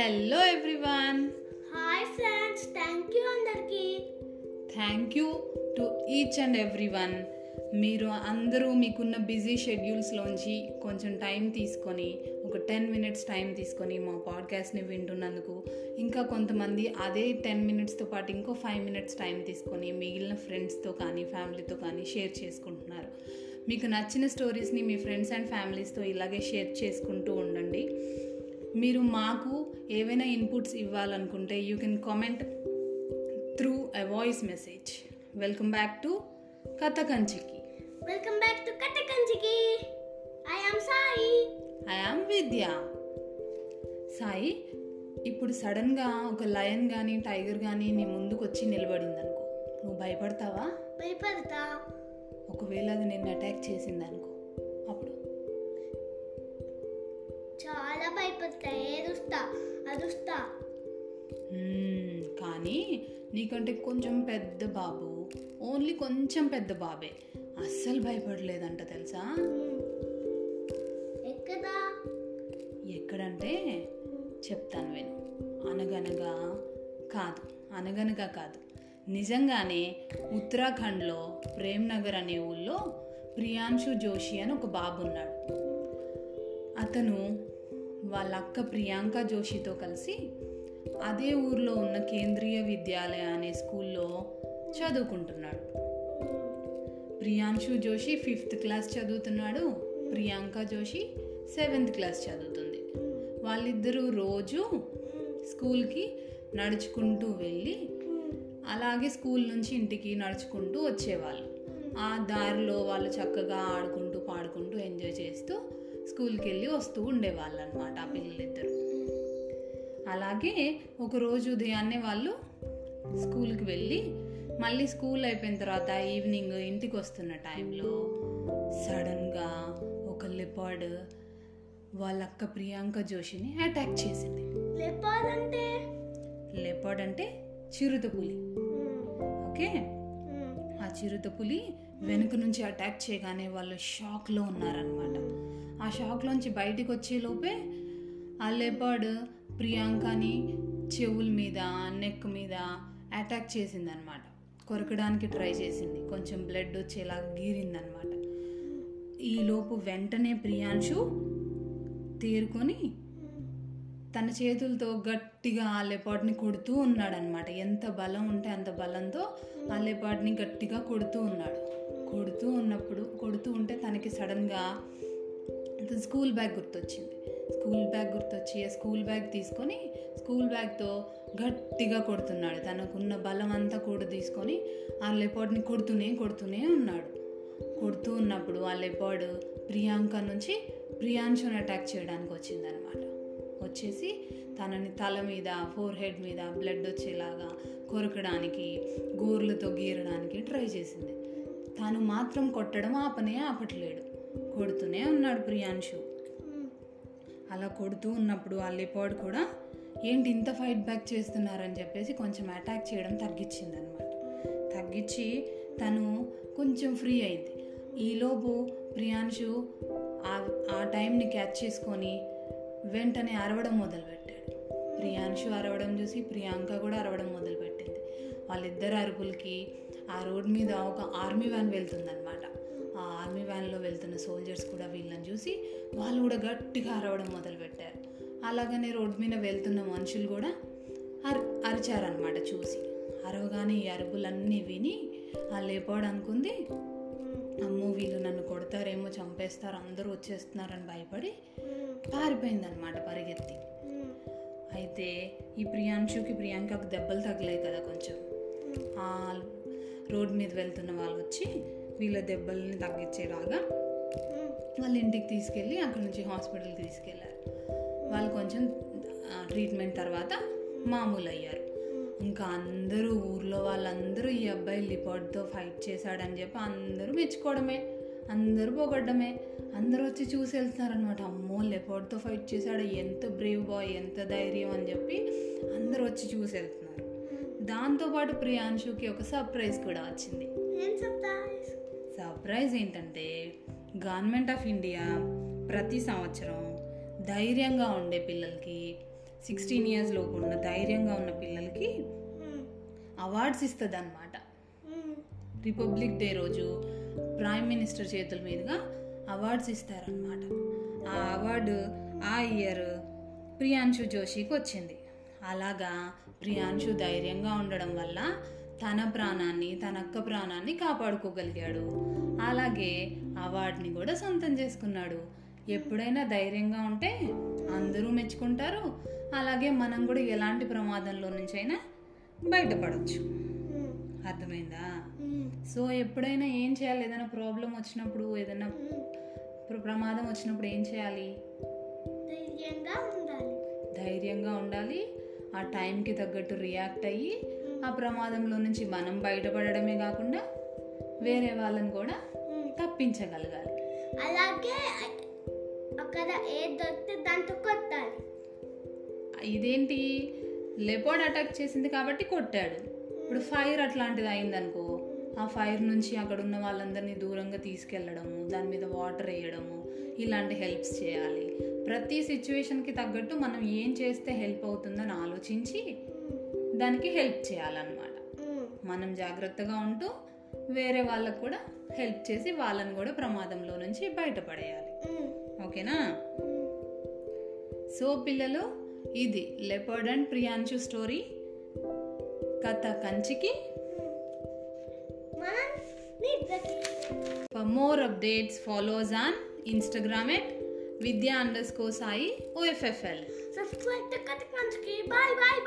Hello everyone hi friends thank you అందరికి. Thank you to each and every one మీరు అందరూ మీకున్న busy షెడ్యూల్స్లోంచి కొంచెం టైం తీసుకొని ఒక టెన్ మినిట్స్ టైం తీసుకొని మా పాడ్కాస్ట్ని వింటున్నందుకు ఇంకా కొంతమంది అదే టెన్ మినిట్స్తో పాటు ఇంకో ఫైవ్ మినిట్స్ టైం తీసుకొని మిగిలిన ఫ్రెండ్స్తో కానీ ఫ్యామిలీతో కానీ షేర్ చేసుకుంటున్నారు. మీకు నచ్చిన స్టోరీస్ని మీ ఫ్రెండ్స్ అండ్ ఫ్యామిలీస్తో ఇలాగే షేర్ చేసుకుంటూ ఉండండి. మీరు మాకు ఏవైనా ఇన్పుట్స్ ఇవ్వాలనుకుంటే you can comment through a voice message welcome back to Katha Kanchiki welcome back to కట్టకంచికి I am Sai I am Vidya Sai ఇప్పుడు సడన్గా ఒక లయన్ కానీ టైగర్ కానీ నీ ముందుకు వచ్చి నిలబడింది అనుకో నువ్వు భయపడతావా? భయపడతా. ఒకవేళ అది నిన్ను అటాక్ చేసింది అనుకో ఏడుస్తా అరుస్తా మ్మ్, కానీ నీకంటే కొంచెం పెద్ద బాబు ఓన్లీ కొంచెం పెద్ద బాబే. అస్సలు భయపడలేదంట తెలుసా. ఎక్కడా? ఎక్కడంటే చెప్తాను విను. అనగనగా కాదు అనగనగా కాదు. నిజంగానే ఉత్తరాఖండ్లో ప్రేమ్ నగర్ అనే ఊళ్ళో ప్రియాంశు జోషి అని ఒక బాబు ఉన్నాడు అతను వాళ్ళ అక్క ప్రియాంక జోషితో కలిసి అదే ఊర్లో ఉన్న కేంద్రీయ విద్యాలయ అనే స్కూల్లో చదువుకుంటున్నాడు. ప్రియాంశు జోషి ఫిఫ్త్ క్లాస్ చదువుతున్నాడు. ప్రియాంక జోషి సెవెంత్ క్లాస్ చదువుతుంది. వాళ్ళిద్దరూ రోజు స్కూల్కి నడుచుకుంటూ వెళ్ళి అలాగే స్కూల్ నుంచి ఇంటికి నడుచుకుంటూ వచ్చేవాళ్ళు. ఆ దారిలో వాళ్ళు చక్కగా ఆడుకుంటూ పాడుకుంటూ ఎంజాయ్ చేస్తూ స్కూల్కి వెళ్ళి వస్తూ ఉండేవాళ్ళు అనమాట ఆ పిల్లలిద్దరు. అలాగే ఒకరోజు ఉదయాన్నే వాళ్ళు స్కూల్కి వెళ్ళి మళ్ళీ స్కూల్ అయిపోయిన తర్వాత ఈవినింగ్ ఇంటికి వస్తున్న టైంలో సడన్గా ఒక లెపార్డ్ వాళ్ళ అక్క ప్రియాంక జోషిని అటాక్ చేసింది. లెపర్డ్ అంటే? లెపార్డ్ అంటే చిరుతపులి ఓకే? మ్మ్. ఆ చిరుతపులి వెనుక నుంచి అటాక్ చేయగానే వాళ్ళు షాక్లో ఉన్నారనమాట ఆ షాక్లోంచి బయటికి వచ్చేలోపే ఆ లెపర్డ్ ప్రియాంకని చెవుల మీద నెక్ మీద అటాక్ చేసిందనమాట కొరకడానికి ట్రై చేసింది. కొంచెం బ్లడ్ వచ్చేలాగా గీరిందనమాట ఈలోపు వెంటనే ప్రియాంశు తేరుకొని తన చేతులతో గట్టిగా ఆ లెపాడ్ని కొడుతూ ఉన్నాడనమాట ఎంత బలం ఉంటే అంత బలంతో ఆ లెపాడ్ని గట్టిగా కొడుతూ ఉన్నాడు. కొడుతూ ఉన్నప్పుడు కొడుతూ ఉంటే తనకి సడన్గా స్కూల్ బ్యాగ్ గుర్తొచ్చింది. స్కూల్ బ్యాగ్ గుర్తొచ్చి ఆ స్కూల్ బ్యాగ్ తీసుకొని స్కూల్ బ్యాగ్తో గట్టిగా కొడుతున్నాడు. తనకున్న బలం అంతా కూడా తీసుకొని ఆ లెపాడ్ని కొడుతూనే కొడుతూనే ఉన్నాడు. కొడుతూ ఉన్నప్పుడు ఆ లెపాడ్ ప్రియాంక నుంచి ప్రియాంశుని అటాక్ చేయడానికి వచ్చిందనమాట వచ్చేసి తనని తల మీద ఫోర్ హెడ్ మీద బ్లడ్ వచ్చేలాగా కొరకడానికి గోర్లతో గీరడానికి ట్రై చేసింది. తాను మాత్రం కొట్టడం ఆపనే ఆపట్లేడు. కొడుతూనే ఉన్నాడు ప్రియాంశు. అలా కొడుతూ ఉన్నప్పుడు ఆ లిపాడ్ కూడా ఏంటి ఇంత ఫైట్ బ్యాక్ చేస్తున్నారని చెప్పేసి కొంచెం అటాక్ చేయడం తగ్గించింది అనమాట తగ్గించి తను కొంచెం ఫ్రీ అయింది. ఈలోపు ప్రియాంశు ఆ ఆ టైంని క్యాచ్ చేసుకొని వెంటనే అరవడం మొదలుపెట్టాడు. ప్రియాంశు అరవడం చూసి ప్రియాంక కూడా అరవడం మొదలుపెట్టింది. వాళ్ళిద్దరు అరుపులకి ఆ రోడ్ మీద ఒక ఆర్మీ వ్యాన్ వెళ్తుందనమాట ఆ ఆర్మీ వ్యాన్లో వెళ్తున్న సోల్జర్స్ కూడా వీళ్ళని చూసి వాళ్ళు కూడా గట్టిగా అరవడం మొదలుపెట్టారు. అలాగనే రోడ్ మీద వెళ్తున్న మనుషులు కూడా అర్ అరిచారనమాట చూసి. అరవగానే ఈ అరుపులన్నీ విని ఆ లేపాడు అనుకుంది అమ్మో వీళ్ళు నన్ను కొడతారేమో చంపేస్తారు అందరూ వచ్చేస్తున్నారని భయపడి పారిపోయిందనమాట పరిగెత్తి. అయితే ఈ ప్రియాంశుకి ప్రియాంకకు దెబ్బలు తగిలాయి కదా కొంచెం. ఆ రోడ్ మీద వెళ్తున్న వాళ్ళు వచ్చి వీళ్ళ దెబ్బల్ని తగ్గించేలాగా వాళ్ళ ఇంటికి తీసుకెళ్ళి అక్కడ నుంచి హాస్పిటల్కి తీసుకెళ్ళారు. వాళ్ళు కొంచెం ట్రీట్మెంట్ తర్వాత మామూలు అయ్యారు ఇంకా అందరూ ఊర్లో వాళ్ళందరూ ఈ అబ్బాయి లిపాడ్తో ఫైట్ చేశాడని చెప్పి అందరూ మెచ్చుకోవడమే. అందరూ పొగడ్డమే అందరూ వచ్చి చూసి వెళ్తున్నారనమాట అమ్మో లెపాడ్తో ఫైట్ చేశాడు. ఎంత బ్రేవ్ బాయ్ ఎంత ధైర్యం అని చెప్పి అందరూ వచ్చి చూసి వెళ్తున్నారు. దాంతోపాటు ప్రియాంశుకి ఒక సర్ప్రైజ్ కూడా వచ్చింది. సర్ప్రైజ్? ఏంటంటే గవర్నమెంట్ ఆఫ్ ఇండియా ప్రతి సంవత్సరం ధైర్యంగా ఉండే పిల్లలకి సిక్స్టీన్ ఇయర్స్ లోపు ఉన్న ధైర్యంగా ఉన్న పిల్లలకి అవార్డ్స్ ఇస్తుంది అనమాట రిపబ్లిక్ డే రోజు ప్రైమ్ మినిస్టర్ చేతుల మీదుగా అవార్డ్స్ ఇస్తారనమాట ఆ అవార్డు ఆ ఇయర్ ప్రియాంశు జోషికి వచ్చింది. అలాగా ప్రియాంశు ధైర్యంగా ఉండడం వల్ల తన ప్రాణాన్ని తన అక్క ప్రాణాన్ని కాపాడుకోగలిగాడు. అలాగే అవార్డుని కూడా సొంతం చేసుకున్నాడు. ఎప్పుడైనా ధైర్యంగా ఉంటే అందరూ మెచ్చుకుంటారు. అలాగే మనం కూడా ఎలాంటి ప్రమాదంలో నుంచైనా బయటపడవచ్చు అర్థమైందా? సో ఎప్పుడైనా ఏం చేయాలి? ఏదైనా ప్రాబ్లం వచ్చినప్పుడు ఏదైనా ప్ర- ప్రమాదం వచ్చినప్పుడు ఏం చేయాలి? ధైర్యంగా ఉండాలి. ధైర్యంగా ఉండాలి. ఆ టైంకి తగ్గట్టు రియాక్ట్ అయ్యి ఆ ప్రమాదంలో నుంచి మనం బయటపడడమే కాకుండా వేరే వాళ్ళని కూడా తప్పించగలగాలి. అలాగే అక్కడ ఏ దొరికితే దాంతో కొట్టాలి. ఇదేంటి? లెపోర్డ్ అటాక్ చేసింది కాబట్టి కొట్టాడు. ఇప్పుడు ఫైర్ అట్లాంటిది అయిందనుకో ఆ ఫైర్ నుంచి అక్కడ ఉన్న వాళ్ళందరినీ దూరంగా తీసుకెళ్ళడము దాని మీద వాటర్ వేయడము ఇలాంటి హెల్ప్స్ చేయాలి. ప్రతి సిచ్యువేషన్కి తగ్గట్టు మనం ఏం చేస్తే హెల్ప్ అవుతుందని ఆలోచించి దానికి హెల్ప్ చేయాలన్నమాట. మనం జాగ్రత్తగా ఉంటూ వేరే వాళ్ళకు కూడా హెల్ప్ చేసి వాళ్ళని కూడా ప్రమాదంలో నుంచి బయటపడేయాలి. ఓకేనా? సో పిల్లలు ఇది లెపర్డ్ అండ్ ప్రియాంశు స్టోరీ. కథ కంచికి మనం నిద్రకి for more updates follows on Instagram at Vidya underscore Sai OFFL subscribe to కథ కంచికి బాయ్ బాయ్